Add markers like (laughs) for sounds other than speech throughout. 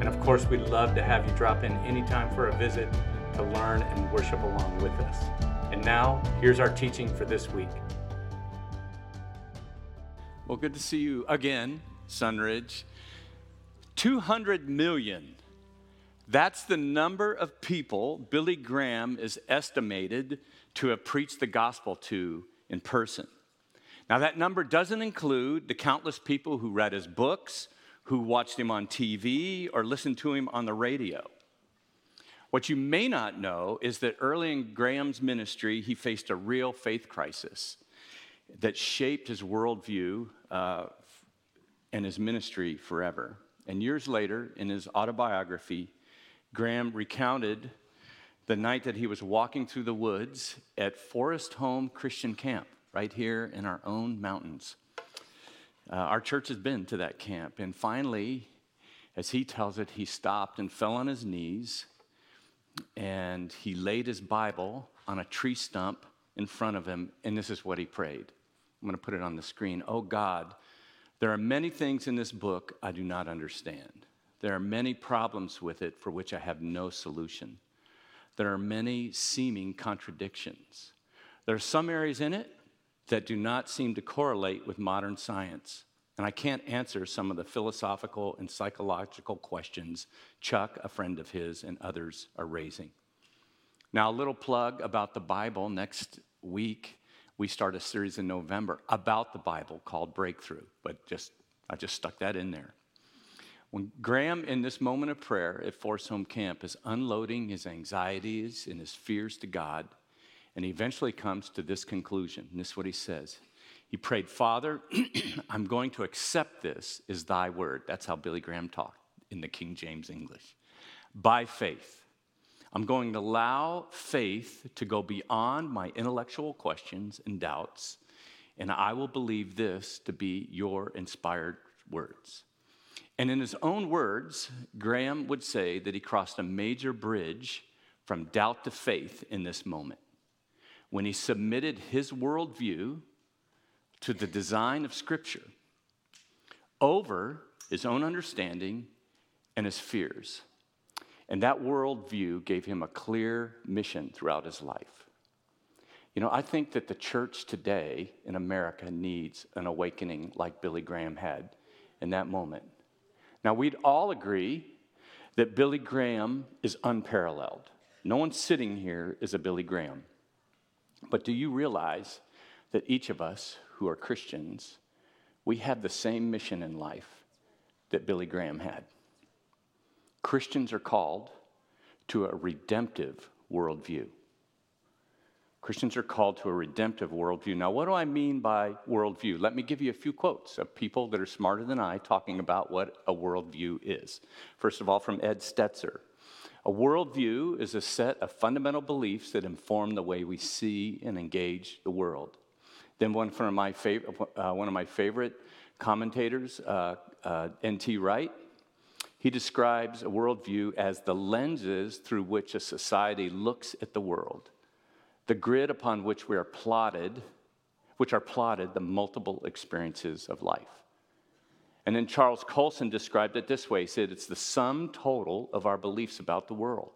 And of course, we'd love to have you drop in anytime for a visit to learn and worship along with us. And now, here's our teaching for this week. Well, good to see you again, Sunridge. 200 million. That's the number of people Billy Graham is estimated to have preached the gospel to in person. Now, that number doesn't include the countless people who read his books, who watched him on TV, or listened to him on the radio. What you may not know is that early in Graham's ministry, he faced a real faith crisis that shaped his worldview uh, and his ministry forever. And years later, in his autobiography, Graham recounted the night that he was walking through the woods at Forest Home Christian Camp right here in our own mountains. Uh, our church has been to that camp. And finally, as he tells it, he stopped and fell on his knees and he laid his Bible on a tree stump in front of him. And this is what he prayed. I'm going to put it on the screen. Oh God, there are many things in this book I do not understand. There are many problems with it for which I have no solution. There are many seeming contradictions. There are some areas in it that do not seem to correlate with modern science. And I can't answer some of the philosophical and psychological questions Chuck, a friend of his, and others are raising. Now, a little plug about the Bible. Next week, we start a series in November about the Bible called Breakthrough, but just I just stuck that in there. When Graham, in this moment of prayer at Forest Home Camp, is unloading his anxieties and his fears to God, and he eventually comes to this conclusion. And this is what he says. He prayed, Father, (clears throat) I'm going to accept this as thy word. That's how Billy Graham talked in the King James English. By faith. I'm going to allow faith to go beyond my intellectual questions and doubts, and I will believe this to be your inspired words. And in his own words, Graham would say that he crossed a major bridge from doubt to faith in this moment when he submitted his worldview to the design of Scripture over his own understanding and his fears. And that worldview gave him a clear mission throughout his life. You know, I think that the church today in America needs an awakening like Billy Graham had in that moment. Now, we'd all agree that Billy Graham is unparalleled. No one sitting here is a Billy Graham. But do you realize that each of us who are Christians, we have the same mission in life that Billy Graham had? Christians are called to a redemptive worldview. Christians are called to a redemptive worldview. Now, what do I mean by worldview? Let me give you a few quotes of people that are smarter than I talking about what a worldview is. First of all, from Ed Stetzer a worldview is a set of fundamental beliefs that inform the way we see and engage the world. Then one from my favorite, uh, one of my favorite commentators, uh, uh, N.T. Wright, he describes a worldview as the lenses through which a society looks at the world, the grid upon which we are plotted, which are plotted the multiple experiences of life. And then Charles Colson described it this way he said, It's the sum total of our beliefs about the world,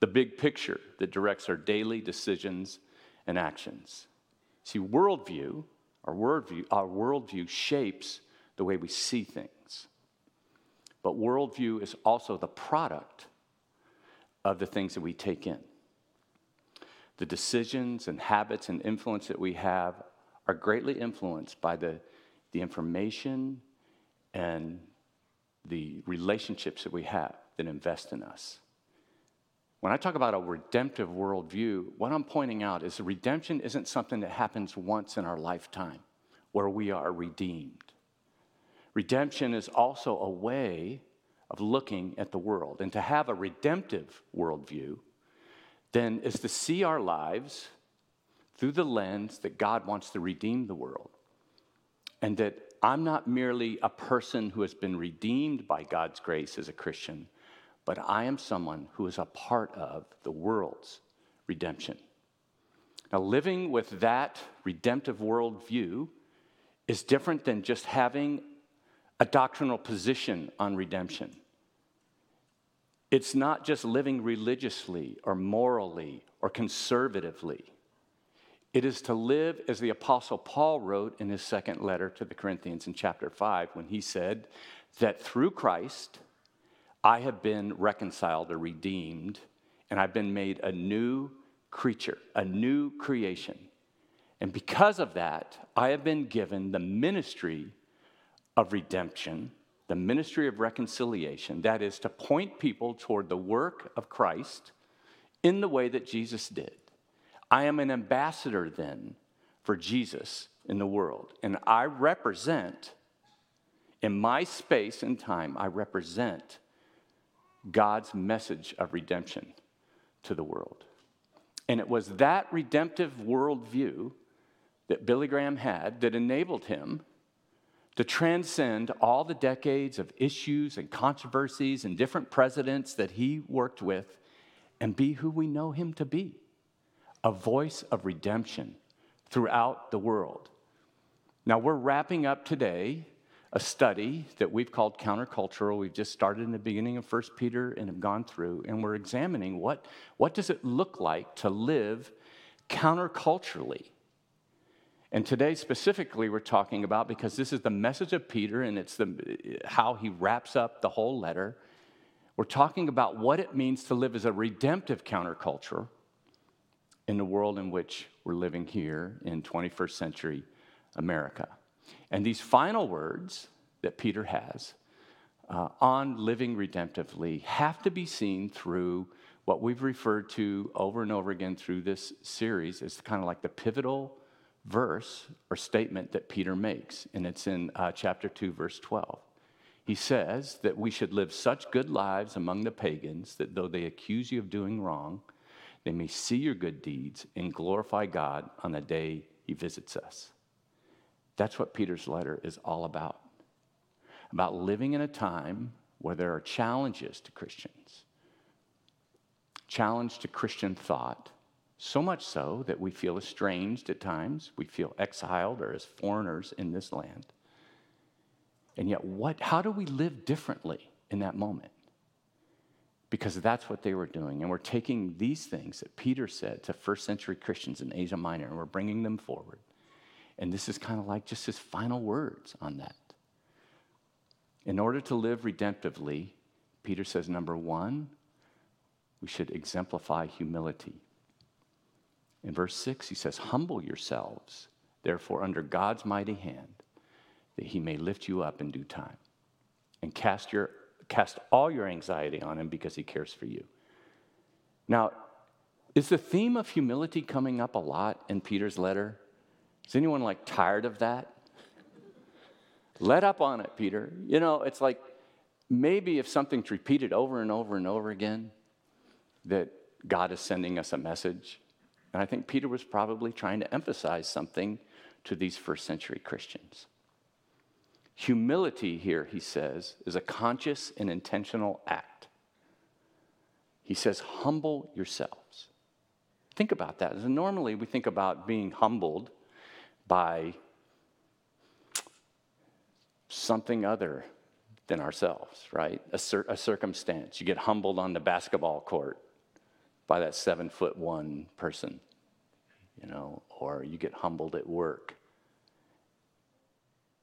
the big picture that directs our daily decisions and actions. See, worldview, our worldview, our worldview shapes the way we see things. But worldview is also the product of the things that we take in. The decisions and habits and influence that we have are greatly influenced by the, the information and the relationships that we have that invest in us. When I talk about a redemptive worldview, what I'm pointing out is redemption isn't something that happens once in our lifetime where we are redeemed. Redemption is also a way of looking at the world. And to have a redemptive worldview, then, is to see our lives through the lens that God wants to redeem the world. And that I'm not merely a person who has been redeemed by God's grace as a Christian, but I am someone who is a part of the world's redemption. Now, living with that redemptive worldview is different than just having a doctrinal position on redemption. It's not just living religiously or morally or conservatively. It is to live as the Apostle Paul wrote in his second letter to the Corinthians in chapter 5 when he said that through Christ I have been reconciled or redeemed, and I've been made a new creature, a new creation. And because of that, I have been given the ministry of redemption, the ministry of reconciliation, that is, to point people toward the work of Christ in the way that Jesus did. I am an ambassador then for Jesus in the world, and I represent, in my space and time, I represent God's message of redemption to the world. And it was that redemptive worldview that Billy Graham had that enabled him to transcend all the decades of issues and controversies and different presidents that he worked with and be who we know him to be a voice of redemption throughout the world. Now, we're wrapping up today a study that we've called countercultural. We've just started in the beginning of 1 Peter and have gone through, and we're examining what, what does it look like to live counterculturally. And today, specifically, we're talking about because this is the message of Peter and it's the, how he wraps up the whole letter. We're talking about what it means to live as a redemptive counterculture in the world in which we're living here in 21st century America. And these final words that Peter has uh, on living redemptively have to be seen through what we've referred to over and over again through this series as kind of like the pivotal verse or statement that Peter makes. And it's in uh, chapter 2, verse 12. He says that we should live such good lives among the pagans that though they accuse you of doing wrong, they may see your good deeds and glorify God on the day he visits us. That's what Peter's letter is all about. About living in a time where there are challenges to Christians, challenge to Christian thought, so much so that we feel estranged at times, we feel exiled or as foreigners in this land. And yet, what, how do we live differently in that moment? Because that's what they were doing. And we're taking these things that Peter said to first century Christians in Asia Minor and we're bringing them forward. And this is kind of like just his final words on that. In order to live redemptively, Peter says, number one, we should exemplify humility. In verse 6, he says, Humble yourselves, therefore, under God's mighty hand, that he may lift you up in due time. And cast, your, cast all your anxiety on him because he cares for you. Now, is the theme of humility coming up a lot in Peter's letter? Is anyone like tired of that? Let up on it, Peter. You know, it's like maybe if something's repeated over and over and over again, that God is sending us a message. And I think Peter was probably trying to emphasize something to these first century Christians. Humility here, he says, is a conscious and intentional act. He says, humble yourselves. Think about that. Normally, we think about being humbled by something other than ourselves, right? A, cir- a, circumstance. You get humbled on the basketball court by that seven foot one person, you know, or you get humbled at work.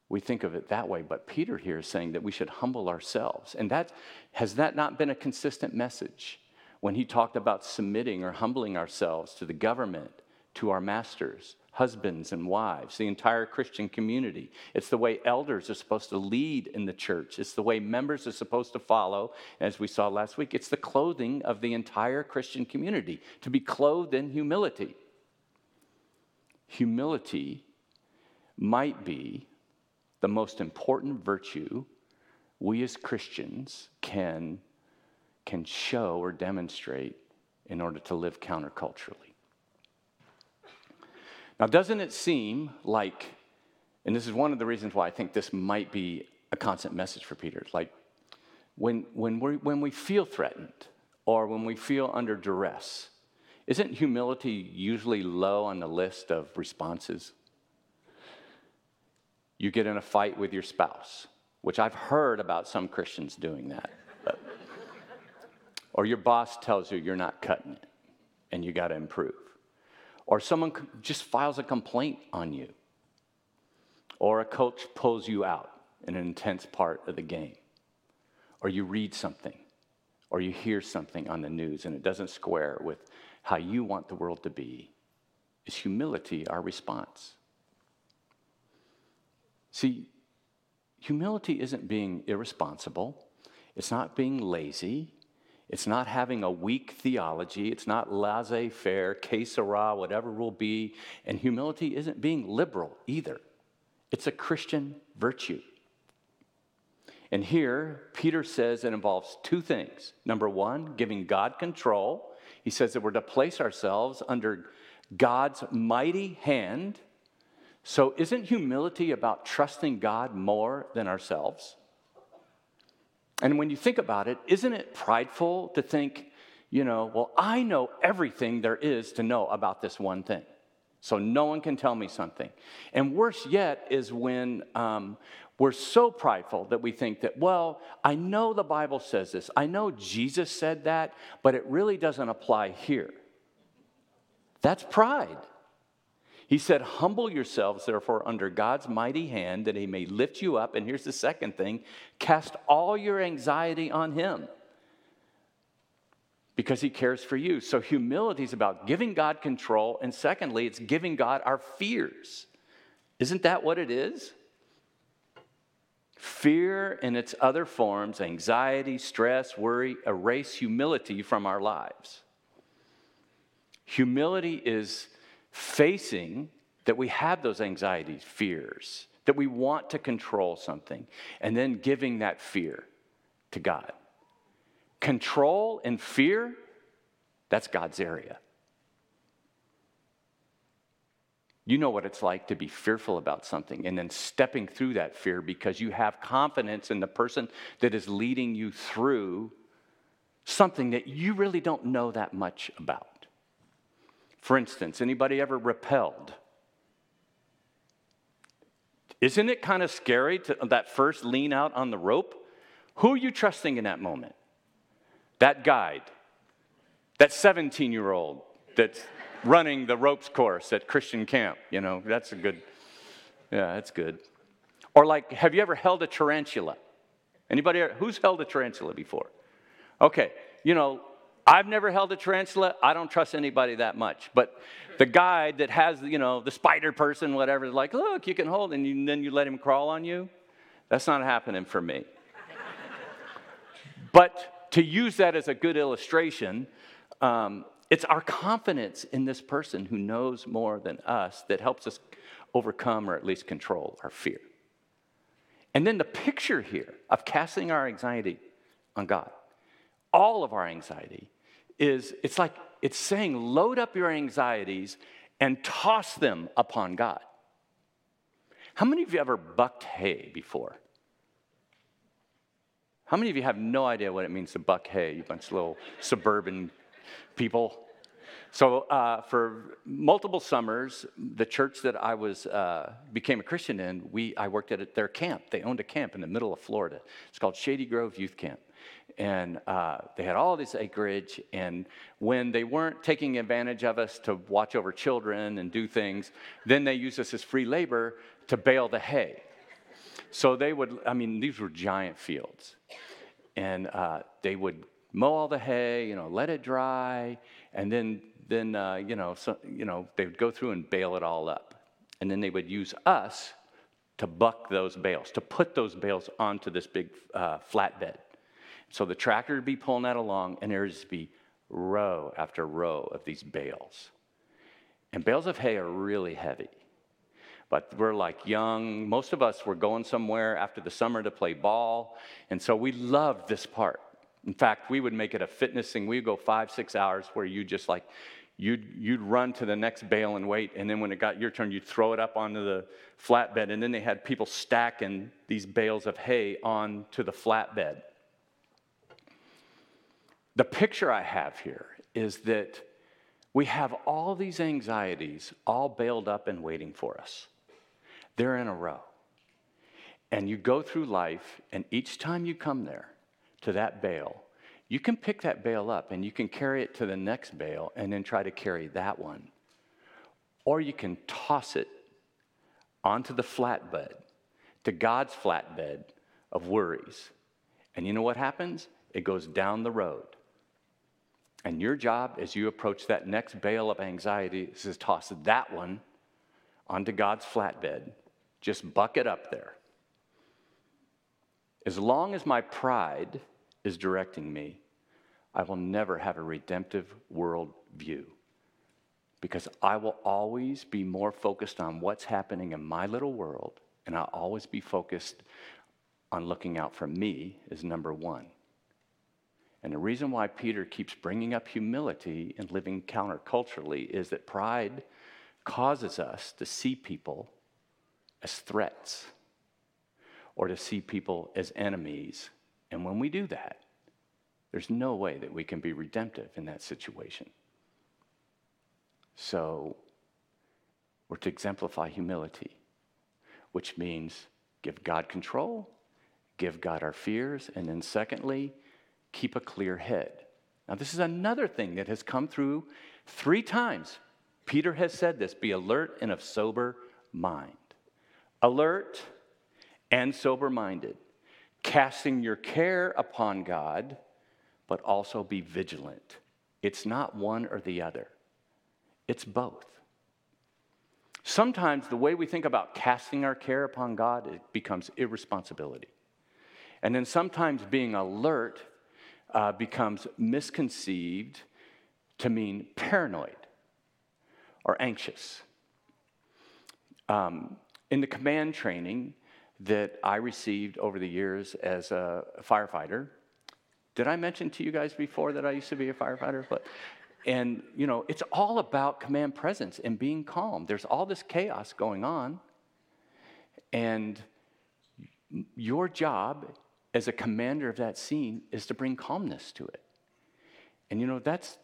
We think of it that way, but Peter here is saying that we should humble ourselves. And that has that not been a consistent message when he talked about submitting or humbling ourselves to the government, to our masters, husbands and wives, the entire Christian community. It's the way elders are supposed to lead in the church, it's the way members are supposed to follow. As we saw last week, it's the clothing of the entire Christian community to be clothed in humility. Humility might be the most important virtue we as Christians can, can show or demonstrate in order to live counterculturally. Now, doesn't it seem like, and this is one of the reasons why I think this might be a constant message for Peter, like when, when, we when we feel threatened or when we feel under duress, isn't humility usually low on the list of responses? You get in a fight with your spouse, which I've heard about some Christians doing that. But, or your boss tells you you're not cutting it and you got to improve. Or someone just files a complaint on you. Or a coach pulls you out in an intense part of the game. Or you read something or you hear something on the news and it doesn't square with how you want the world to be. Is humility our response? See, humility isn't being irresponsible, it's not being lazy, it's not having a weak theology, it's not laissez faire, que sera, whatever will be, and humility isn't being liberal either. It's a Christian virtue. And here, Peter says it involves two things. Number one, giving God control. He says that we're to place ourselves under God's mighty hand so, isn't humility about trusting God more than ourselves? And when you think about it, isn't it prideful to think, you know, well, I know everything there is to know about this one thing. So no one can tell me something. And worse yet is when um, we're so prideful that we think that, well, I know the Bible says this, I know Jesus said that, but it really doesn't apply here. That's pride. He said, Humble yourselves, therefore, under God's mighty hand, that he may lift you up. And here's the second thing cast all your anxiety on him because he cares for you. So, humility is about giving God control. And secondly, it's giving God our fears. Isn't that what it is? Fear in its other forms, anxiety, stress, worry, erase humility from our lives. Humility is facing that we have those anxieties, fears, that we want to control something, and then giving that fear to God. Control and fear, that's God's area. You know what it's like to be fearful about something and then stepping through that fear because you have confidence in the person that is leading you through something that you really don't know that much about. For instance, anybody ever repelled? Isn't it kind of scary to that first lean out on the rope? Who are you trusting in that moment? That guide, that 17 year old that's running the ropes course at Christian camp. You know, that's a good, yeah, that's good. Or like, have you ever held a tarantula? Anybody, who's held a tarantula before? Okay, you know, I've never held a tarantula. I don't trust anybody that much. But the guy that has, you know, the spider person, whatever, is like, look, you can hold, and you, then you let him crawl on you. That's not happening for me. (laughs) but to use that as a good illustration, um, it's our confidence in this person who knows more than us that helps us overcome or at least control our fear. And then the picture here of casting our anxiety on God, all of our anxiety, is it's like it's saying load up your anxieties and toss them upon God. How many of you ever bucked hay before? How many of you have no idea what it means to buck hay, you bunch of little suburban people? So, uh, for multiple summers, the church that I was uh, became a Christian in, we I worked at their camp. They owned a camp in the middle of Florida. It's called Shady Grove Youth Camp and uh, they had all this acreage. And when they weren't taking advantage of us to watch over children and do things, then they used us as free labor to bale the hay. So they would, I mean, these were giant fields. And uh, they would mow all the hay, you know, let it dry, and then, then uh, you, know, so, you know, they would go through and bale it all up. And then they would use us to buck those bales, to put those bales onto this big uh, flatbed. So the tractor would be pulling that along, and there'd just be row after row of these bales. And bales of hay are really heavy. But we're like young. Most of us were going somewhere after the summer to play ball. And so we loved this part. In fact, we would make it a fitness thing. We'd go five, six hours where you just like, you'd, you'd run to the next bale and wait. And then when it got your turn, you'd throw it up onto the flatbed. And then they had people stacking these bales of hay onto the flatbed. The picture I have here is that we have all these anxieties all baled up and waiting for us. They're in a row. And you go through life, and each time you come there to that bale, you can pick that bale up and you can carry it to the next bale and then try to carry that one. Or you can toss it onto the flatbed, to God's flatbed of worries. And you know what happens? It goes down the road. And your job as you approach that next bale of anxiety is to toss that one onto God's flatbed. Just buck it up there. As long as my pride is directing me, I will never have a redemptive world view because I will always be more focused on what's happening in my little world, and I'll always be focused on looking out for me as number one. And the reason why Peter keeps bringing up humility and living counterculturally is that pride causes us to see people as threats or to see people as enemies. And when we do that, there's no way that we can be redemptive in that situation. So, we're to exemplify humility, which means give God control, give God our fears, and then secondly, keep a clear head. Now, this is another thing that has come through three times. Peter has said this be alert and of sober mind. Alert and sober minded, casting your care upon God, but also be vigilant. It's not one or the other, it's both. Sometimes the way we think about casting our care upon God it becomes irresponsibility. And then sometimes being alert uh, becomes misconceived to mean paranoid or anxious. Um, in the command training that I received over the years as a firefighter, did I mention to you guys before that I used to be a firefighter? But and you know, it's all about command presence and being calm. There's all this chaos going on, and your job as a commander of that scene is to bring calmness to it. And you know, that's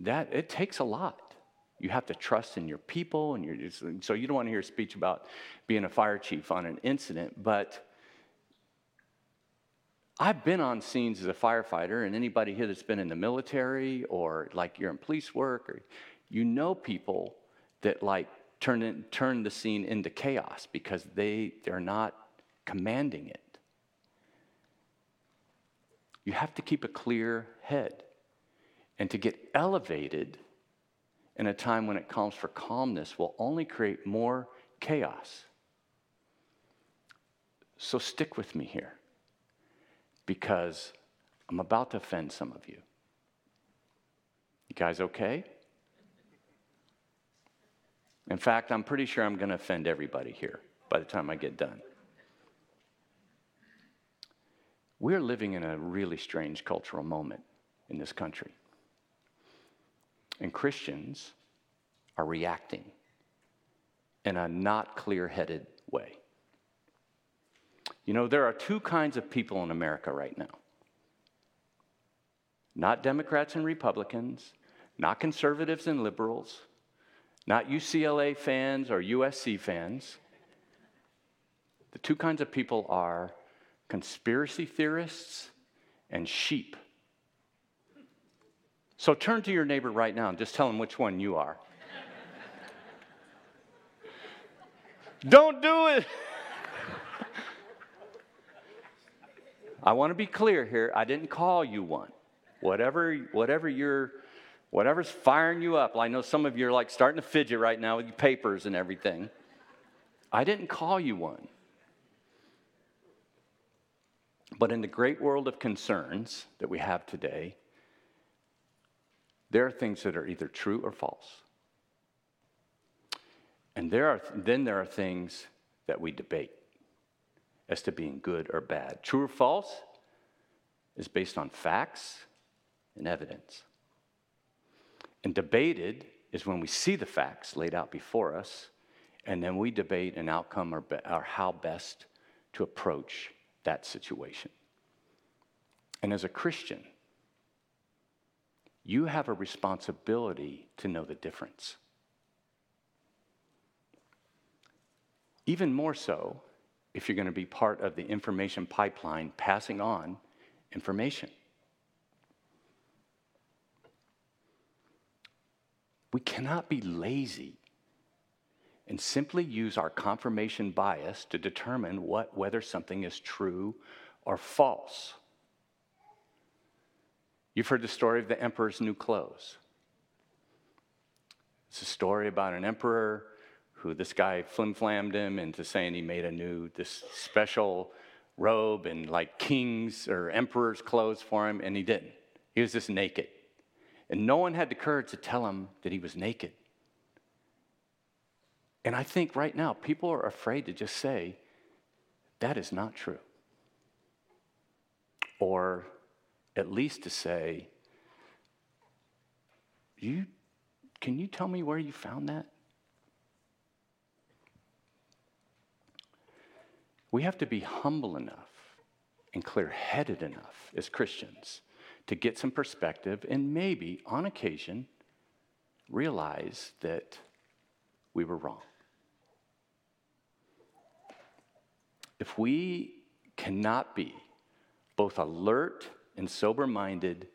that it takes a lot. You have to trust in your people, and you're so you don't want to hear a speech about being a fire chief on an incident, but I've been on scenes as a firefighter, and anybody here that's been in the military or like you're in police work, or you know people that like turn in, turn the scene into chaos because they they're not commanding it. You have to keep a clear head. And to get elevated in a time when it calls for calmness will only create more chaos. So stick with me here because I'm about to offend some of you. You guys okay? In fact, I'm pretty sure I'm going to offend everybody here by the time I get done. We're living in a really strange cultural moment in this country. And Christians are reacting in a not clear headed way. You know, there are two kinds of people in America right now not Democrats and Republicans, not conservatives and liberals, not UCLA fans or USC fans. The two kinds of people are conspiracy theorists, and sheep. So turn to your neighbor right now and just tell him which one you are. (laughs) Don't do it. (laughs) I want to be clear here. I didn't call you one. Whatever, whatever you're, whatever's firing you up. I know some of you are like starting to fidget right now with your papers and everything. I didn't call you one. But in the great world of concerns that we have today, there are things that are either true or false. And there are, then there are things that we debate as to being good or bad. True or false is based on facts and evidence. And debated is when we see the facts laid out before us, and then we debate an outcome or, be, or how best to approach that situation. And as a Christian, you have a responsibility to know the difference. Even more so if you're going to be part of the information pipeline passing on information. We cannot be lazy and simply use our confirmation bias to determine what, whether something is true or false. You've heard the story of the emperor's new clothes. It's a story about an emperor who this guy flim-flammed him into saying he made a new, this special robe and like king's or emperor's clothes for him, and he didn't. He was just naked. And no one had the courage to tell him that he was naked. And I think right now people are afraid to just say, that is not true. Or at least to say, you, can you tell me where you found that? We have to be humble enough and clear headed enough as Christians to get some perspective and maybe, on occasion, realize that we were wrong. If we cannot be both alert and sober minded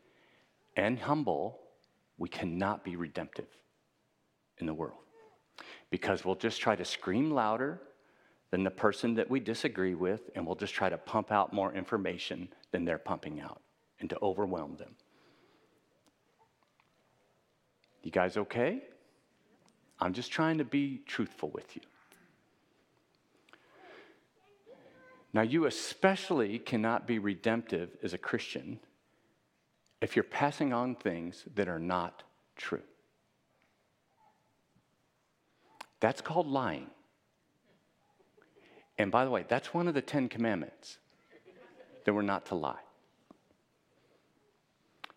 and humble, we cannot be redemptive in the world. Because we'll just try to scream louder than the person that we disagree with, and we'll just try to pump out more information than they're pumping out and to overwhelm them. You guys okay? I'm just trying to be truthful with you. Now, you especially cannot be redemptive as a Christian if you're passing on things that are not true. That's called lying. And by the way, that's one of the Ten Commandments that we're not to lie.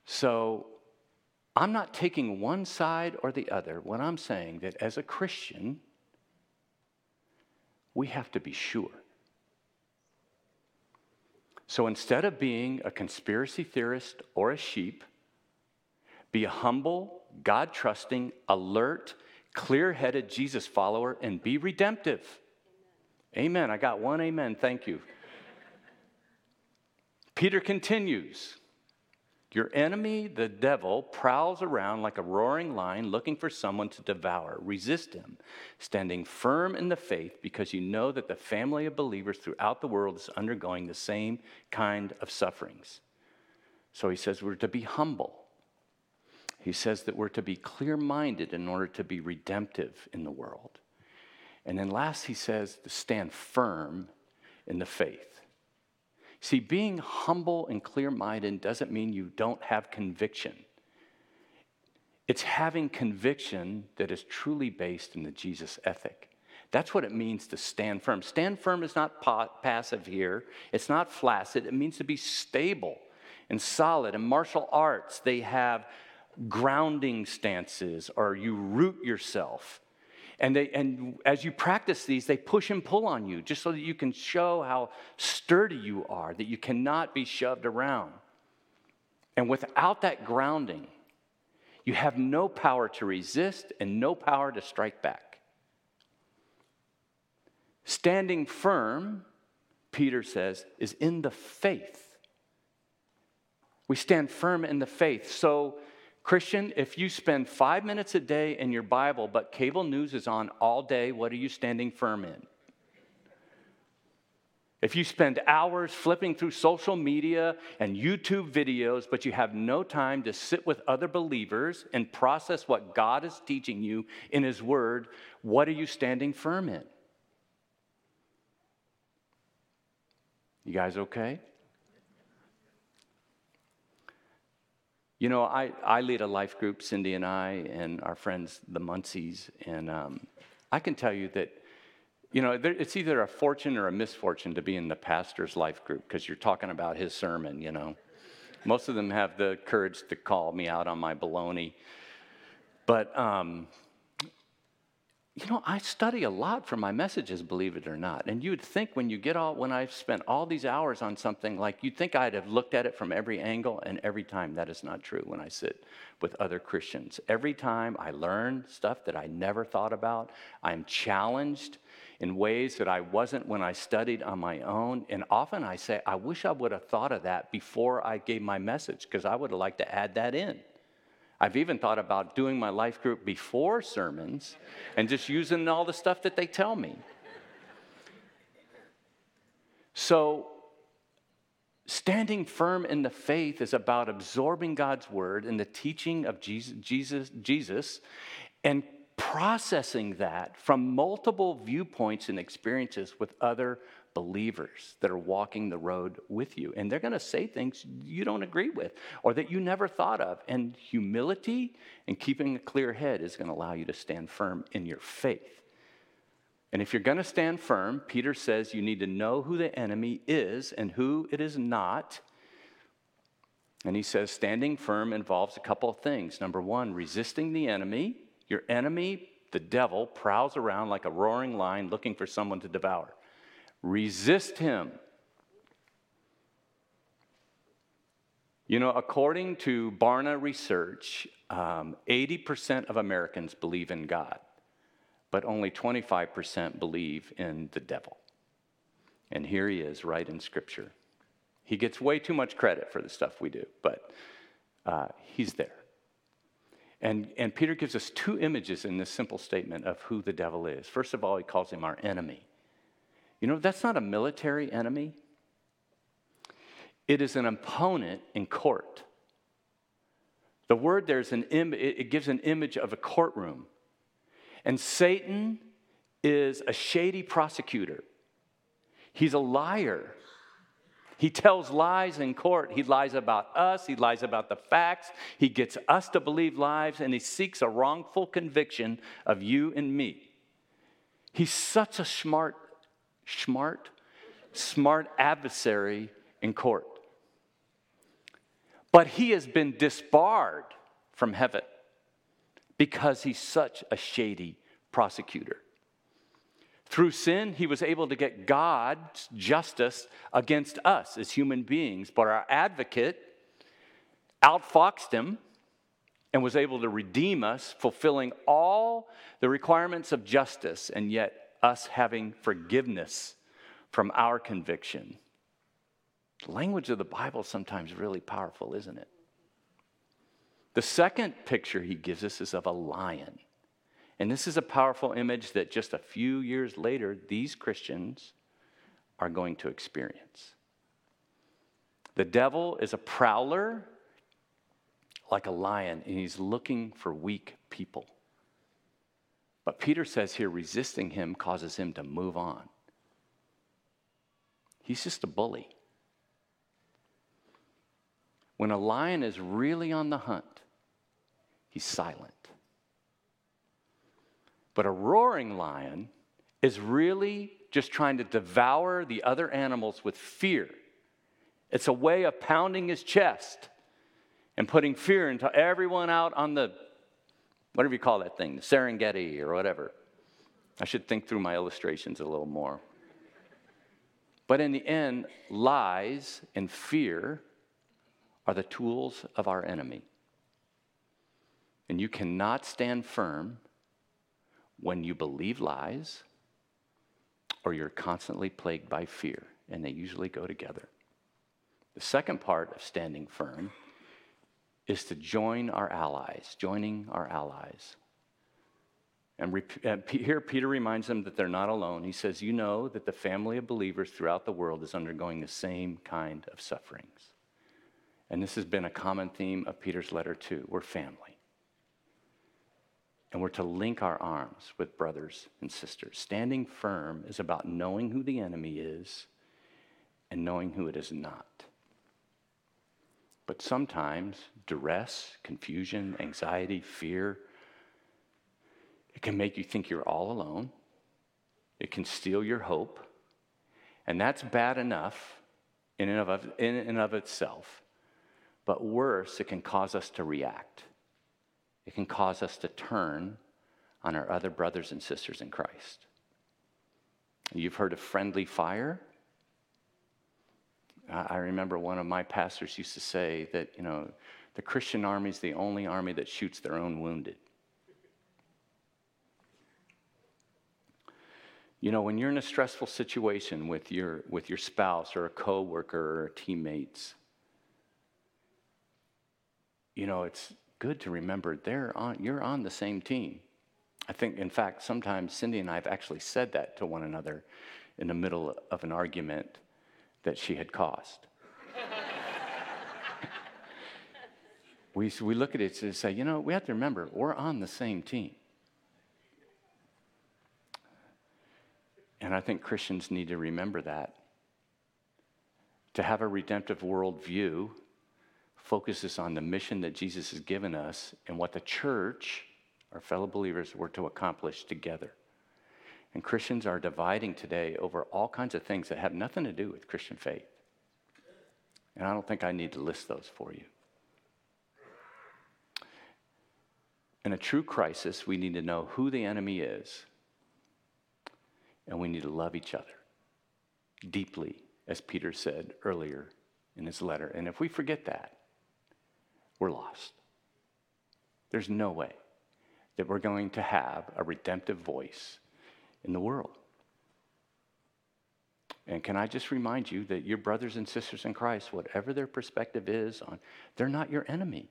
So I'm not taking one side or the other when I'm saying that as a Christian, we have to be sure. So instead of being a conspiracy theorist or a sheep, be a humble, God trusting, alert, clear headed Jesus follower and be redemptive. Amen. I got one amen. Thank you. Peter continues Your enemy, the devil, prowls around like a roaring lion looking for someone to devour. Resist him, standing firm in the faith because you know that the family of believers throughout the world is undergoing the same kind of sufferings. So he says we're to be humble. He says that we're to be clear minded in order to be redemptive in the world. And then last, he says to stand firm in the faith. See, being humble and clear minded doesn't mean you don't have conviction. It's having conviction that is truly based in the Jesus ethic. That's what it means to stand firm. Stand firm is not pa- passive here, it's not flaccid. It means to be stable and solid. In martial arts, they have grounding stances, or you root yourself. And, they, and as you practice these, they push and pull on you just so that you can show how sturdy you are, that you cannot be shoved around. And without that grounding, you have no power to resist and no power to strike back. Standing firm, Peter says, is in the faith. We stand firm in the faith. So Christian, if you spend five minutes a day in your Bible, but cable news is on all day, what are you standing firm in? If you spend hours flipping through social media and YouTube videos, but you have no time to sit with other believers and process what God is teaching you in His Word, what are you standing firm in? You guys okay? You know, I, I lead a life group, Cindy and I, and our friends, the Muncies, and um, I can tell you that, you know, there, it's either a fortune or a misfortune to be in the pastor's life group because you're talking about his sermon, you know. Most of them have the courage to call me out on my baloney. But um, you know, I study a lot for my messages, believe it or not. And you would think when you get all, when I've spent all these hours on something, like you'd think I'd have looked at it from every angle, and every time that is not true when I sit with other Christians. Every time I learn stuff that I never thought about, I'm challenged in ways that I wasn't when I studied on my own. And often I say, I wish I would have thought of that before I gave my message, because I would have liked to add that in. I've even thought about doing my life group before sermons and just using all the stuff that they tell me. So, standing firm in the faith is about absorbing God's word and the teaching of Jesus, Jesus, Jesus and processing that from multiple viewpoints and experiences with other believers that are walking the road with you. And they're going to say things you don't agree with or that you never thought of. And humility and keeping a clear head is going to allow you to stand firm in your faith. And if you're going to stand firm, Peter says you need to know who the enemy is and who it is not. And he says standing firm involves a couple of things. Number one, resisting the enemy. Your enemy, the devil, prowls around like a roaring lion looking for someone to devour. Resist him. You know, according to Barna Research, um, 80% of Americans believe in God, but only 25% believe in the devil. And here he is, right in Scripture. He gets way too much credit for the stuff we do, but uh, he's there. And, and Peter gives us two images in this simple statement of who the devil is. First of all, he calls him our enemy. You know, that's not a military enemy, it is an opponent in court. The word there's an Im- it gives an image of a courtroom. And Satan is a shady prosecutor. He's a liar. He tells lies in court. He lies about us. He lies about the facts. He gets us to believe lies, and he seeks a wrongful conviction of you and me. He's such a smart smart, smart adversary in court. But he has been disbarred from heaven because he's such a shady prosecutor. Through sin, he was able to get God's justice against us as human beings, but our advocate outfoxed him and was able to redeem us, fulfilling all the requirements of justice, and yet us having forgiveness from our conviction. The language of the Bible is sometimes really powerful, isn't it? The second picture he gives us is of a lion. And this is a powerful image that just a few years later, these Christians are going to experience. The devil is a prowler like a lion, and he's looking for weak people. But Peter says here resisting him causes him to move on. He's just a bully. When a lion is really on the hunt, he's silent. But a roaring lion is really just trying to devour the other animals with fear. It's a way of pounding his chest and putting fear into everyone out on the whatever you call that thing, the Serengeti or whatever. I should think through my illustrations a little more. But in the end, lies and fear are the tools of our enemy. And you cannot stand firm when you believe lies or you're constantly plagued by fear, and they usually go together. The second part of standing firm is to join our allies, joining our allies. And uh, here Peter reminds them that they're not alone. He says, You know that the family of believers throughout the world is undergoing the same kind of sufferings. And this has been a common theme of Peter's letter, too. We're family. And we're to link our arms with brothers and sisters. Standing firm is about knowing who the enemy is and knowing who it is not. But sometimes duress, confusion, anxiety, fear, It can make you think you're all alone. It can steal your hope. And that's bad enough in and of, in and of itself. But worse, it can cause us to react. It can cause us to turn on our other brothers and sisters in Christ. You've heard of friendly fire. I remember one of my pastors used to say that, you know, the Christian army is the only army that shoots their own wounded. You know, when you're in a stressful situation with your, with your spouse or a coworker or teammates, you know, it's good to remember they're on, you're on the same team. I think, in fact, sometimes Cindy and I have actually said that to one another in the middle of an argument that she had caused. (laughs) we, we look at it and say, you know, we have to remember we're on the same team. And I think Christians need to remember that. To have a redemptive worldview focuses on the mission that Jesus has given us and what the church, our fellow believers, were to accomplish together. And Christians are dividing today over all kinds of things that have nothing to do with Christian faith. And I don't think I need to list those for you. In a true crisis, we need to know who the enemy is and we need to love each other deeply, as Peter said earlier in his letter. And if we forget that, we're lost. There's no way that we're going to have a redemptive voice in the world. And can I just remind you that your brothers and sisters in Christ, whatever their perspective is on, they're not your enemy.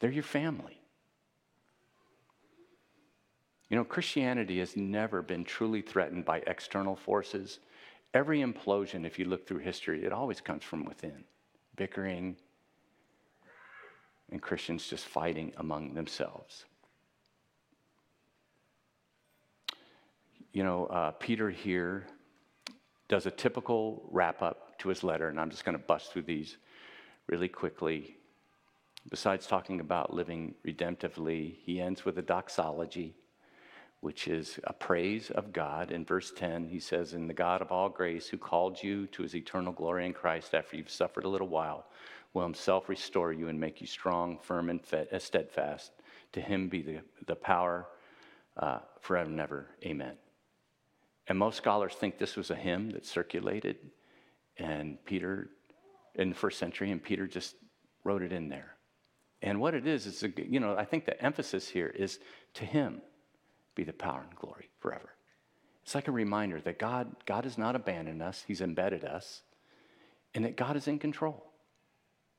They're your family. You know, Christianity has never been truly threatened by external forces. Every implosion, if you look through history, it always comes from within bickering and Christians just fighting among themselves. You know, uh, Peter here does a typical wrap up to his letter, and I'm just going to bust through these really quickly. Besides talking about living redemptively, he ends with a doxology which is a praise of God. In verse 10, he says, "In the God of all grace, who called you to his eternal glory in Christ after you've suffered a little while, will himself restore you and make you strong, firm, and uh, steadfast. To him be the, the power uh, forever and ever. Amen. And most scholars think this was a hymn that circulated, and Peter, in the first century, and Peter just wrote it in there. And what it is, is, a, you know, I think the emphasis here is to him be the power and glory forever. It's like a reminder that God, God has not abandoned us, He's embedded us, and that God is in control.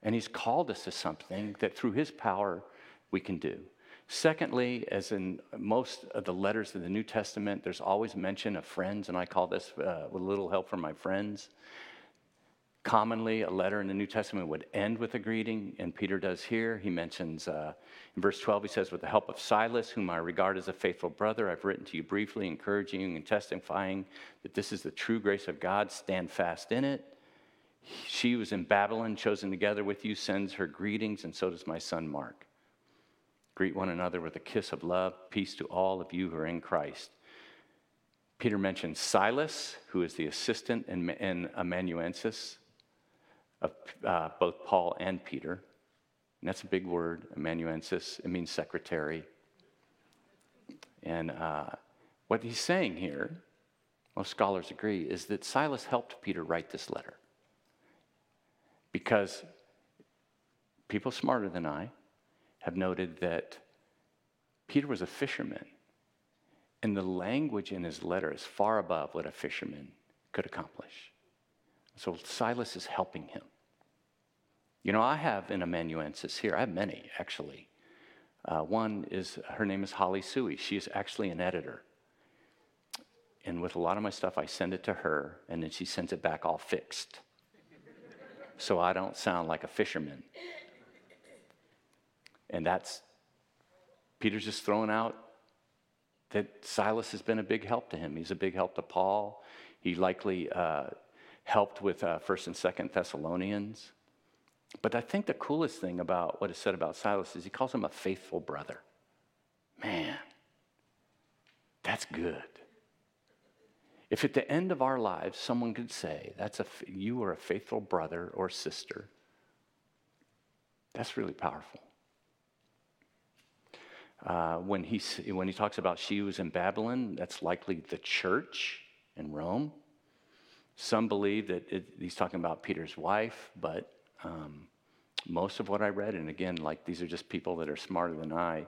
And He's called us to something that through His power we can do. Secondly, as in most of the letters of the New Testament, there's always mention of friends, and I call this uh, with a little help from my friends. Commonly, a letter in the New Testament would end with a greeting, and Peter does here. He mentions uh, in verse 12, he says, With the help of Silas, whom I regard as a faithful brother, I've written to you briefly, encouraging you and testifying that this is the true grace of God. Stand fast in it. She was in Babylon, chosen together with you, sends her greetings, and so does my son Mark. Greet one another with a kiss of love. Peace to all of you who are in Christ. Peter mentions Silas, who is the assistant and amanuensis of uh, both Paul and Peter. And that's a big word, amanuensis. It means secretary. And uh, what he's saying here, most scholars agree, is that Silas helped Peter write this letter. Because people smarter than I have noted that Peter was a fisherman. And the language in his letter is far above what a fisherman could accomplish. So Silas is helping him. You know, I have an amanuensis here. I have many, actually. Uh, one is, her name is Holly Suey. She is actually an editor. And with a lot of my stuff, I send it to her, and then she sends it back all fixed. so I don't sound like a fisherman. And that's, Peter's just throwing out that Silas has been a big help to him. He's a big help to Paul. He likely uh, helped with uh, 1st and 2nd Thessalonians. But I think the coolest thing about what is said about Silas is he calls him a faithful brother. Man, that's good. If at the end of our lives someone could say, that's a, you are a faithful brother or sister, that's really powerful. Uh, when, he, when he talks about she was in Babylon, that's likely the church in Rome. Some believe that it, he's talking about Peter's wife, but um, most of what I read, and again, like these are just people that are smarter than I,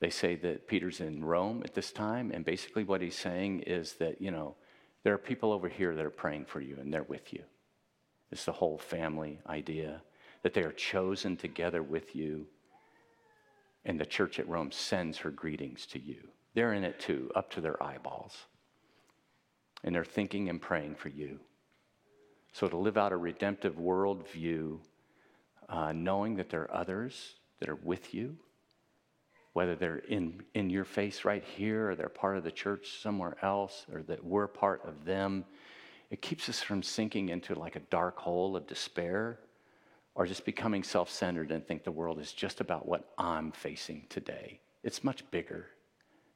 they say that Peter's in Rome at this time, and basically what he's saying is that, you know, there are people over here that are praying for you and they're with you. It's the whole family idea that they are chosen together with you, and the church at Rome sends her greetings to you. They're in it too, up to their eyeballs. And they're thinking and praying for you. So to live out a redemptive worldview, uh, knowing that there are others that are with you, whether they're in, in your face right here or they're part of the church somewhere else or that we're part of them, it keeps us from sinking into like a dark hole of despair or just becoming self centered and think the world is just about what I'm facing today. It's much bigger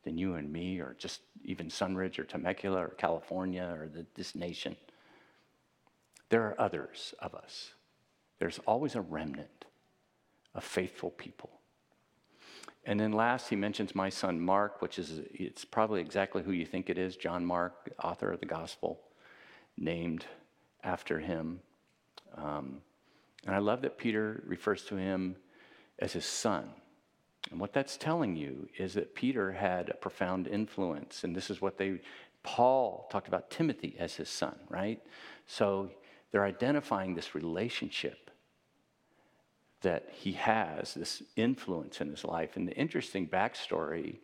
than you and me, or just even Sunridge or Temecula or California or the, this nation. There are others of us. There's always a remnant of faithful people and then last, he mentions my son Mark, which is, it's probably exactly who you think it is John Mark, author of the gospel, named after him. Um, and I love that Peter refers to him as his son. And what that's telling you is that Peter had a profound influence. And this is what they, Paul talked about Timothy as his son, right? So they're identifying this relationship that he has this influence in his life. And the interesting backstory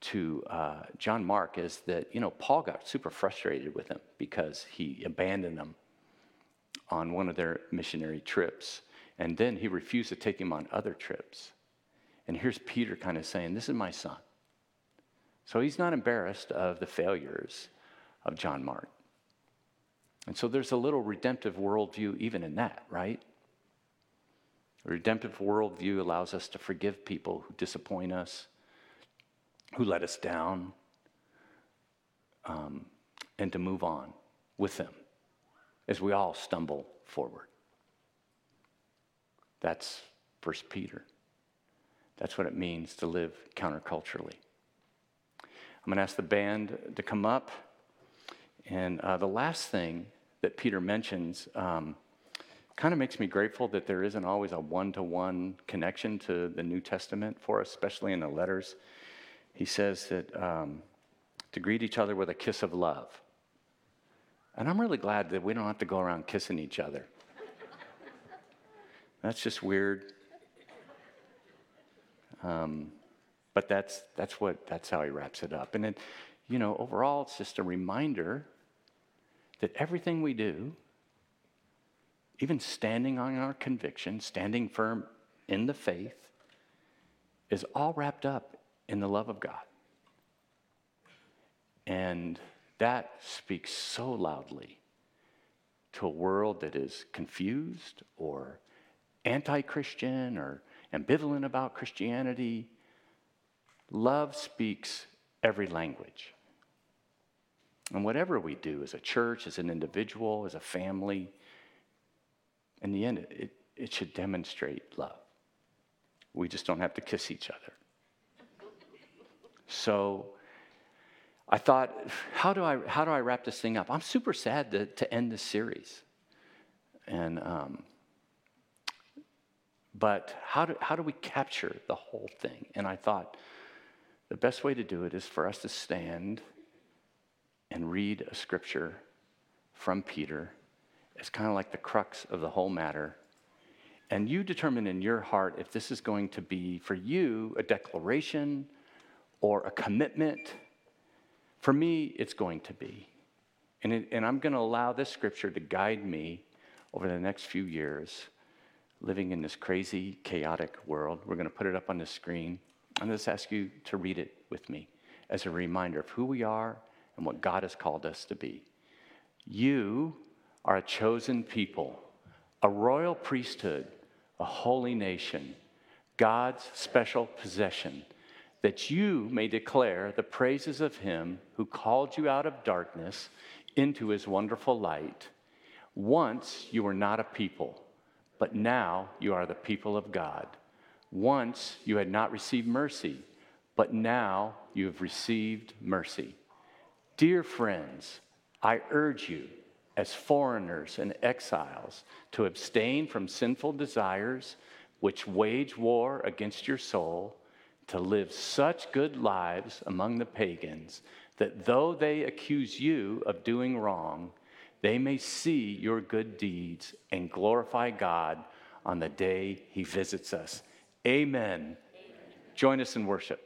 to uh, John Mark is that, you know, Paul got super frustrated with him because he abandoned him on one of their missionary trips. And then he refused to take him on other trips. And here's Peter kind of saying, This is my son. So he's not embarrassed of the failures of John Mark. And so there's a little redemptive worldview even in that, right? A redemptive worldview allows us to forgive people who disappoint us, who let us down, um, and to move on with them as we all stumble forward. That's First Peter. That's what it means to live counterculturally. I'm going to ask the band to come up. And uh, the last thing that Peter mentions um, kind of makes me grateful that there isn't always a one to one connection to the New Testament for us, especially in the letters. He says that um, to greet each other with a kiss of love. And I'm really glad that we don't have to go around kissing each other. That's just weird. Um, but that's, that's, what, that's how he wraps it up. And then, you know, overall, it's just a reminder that everything we do, even standing on our conviction, standing firm in the faith, is all wrapped up in the love of God. And that speaks so loudly to a world that is confused or anti Christian or ambivalent about Christianity. Love speaks every language. And whatever we do as a church, as an individual, as a family, in the end, it, it should demonstrate love. We just don't have to kiss each other. So I thought, how do I, how do I wrap this thing up? I'm super sad to, to end this series. And, um, but how do, how do we capture the whole thing? And I thought the best way to do it is for us to stand and read a scripture from Peter it's kind of like the crux of the whole matter. And you determine in your heart if this is going to be for you a declaration or a commitment. For me, it's going to be. And, it, and I'm going to allow this scripture to guide me over the next few years, living in this crazy, chaotic world. We're going to put it up on the screen. I'm going to ask you to read it with me as a reminder of who we are and what God has called us to be. You are a chosen people, a royal priesthood, a holy nation, God's special possession, that you may declare the praises of him who called you out of darkness into his wonderful light. Once you were not a people, but now you are the people of God. Once you had not received mercy, but now you have received mercy. Dear friends, I urge you, as foreigners and exiles, to abstain from sinful desires which wage war against your soul, to live such good lives among the pagans that though they accuse you of doing wrong, they may see your good deeds and glorify God on the day he visits us. Amen. Amen. Join us in worship.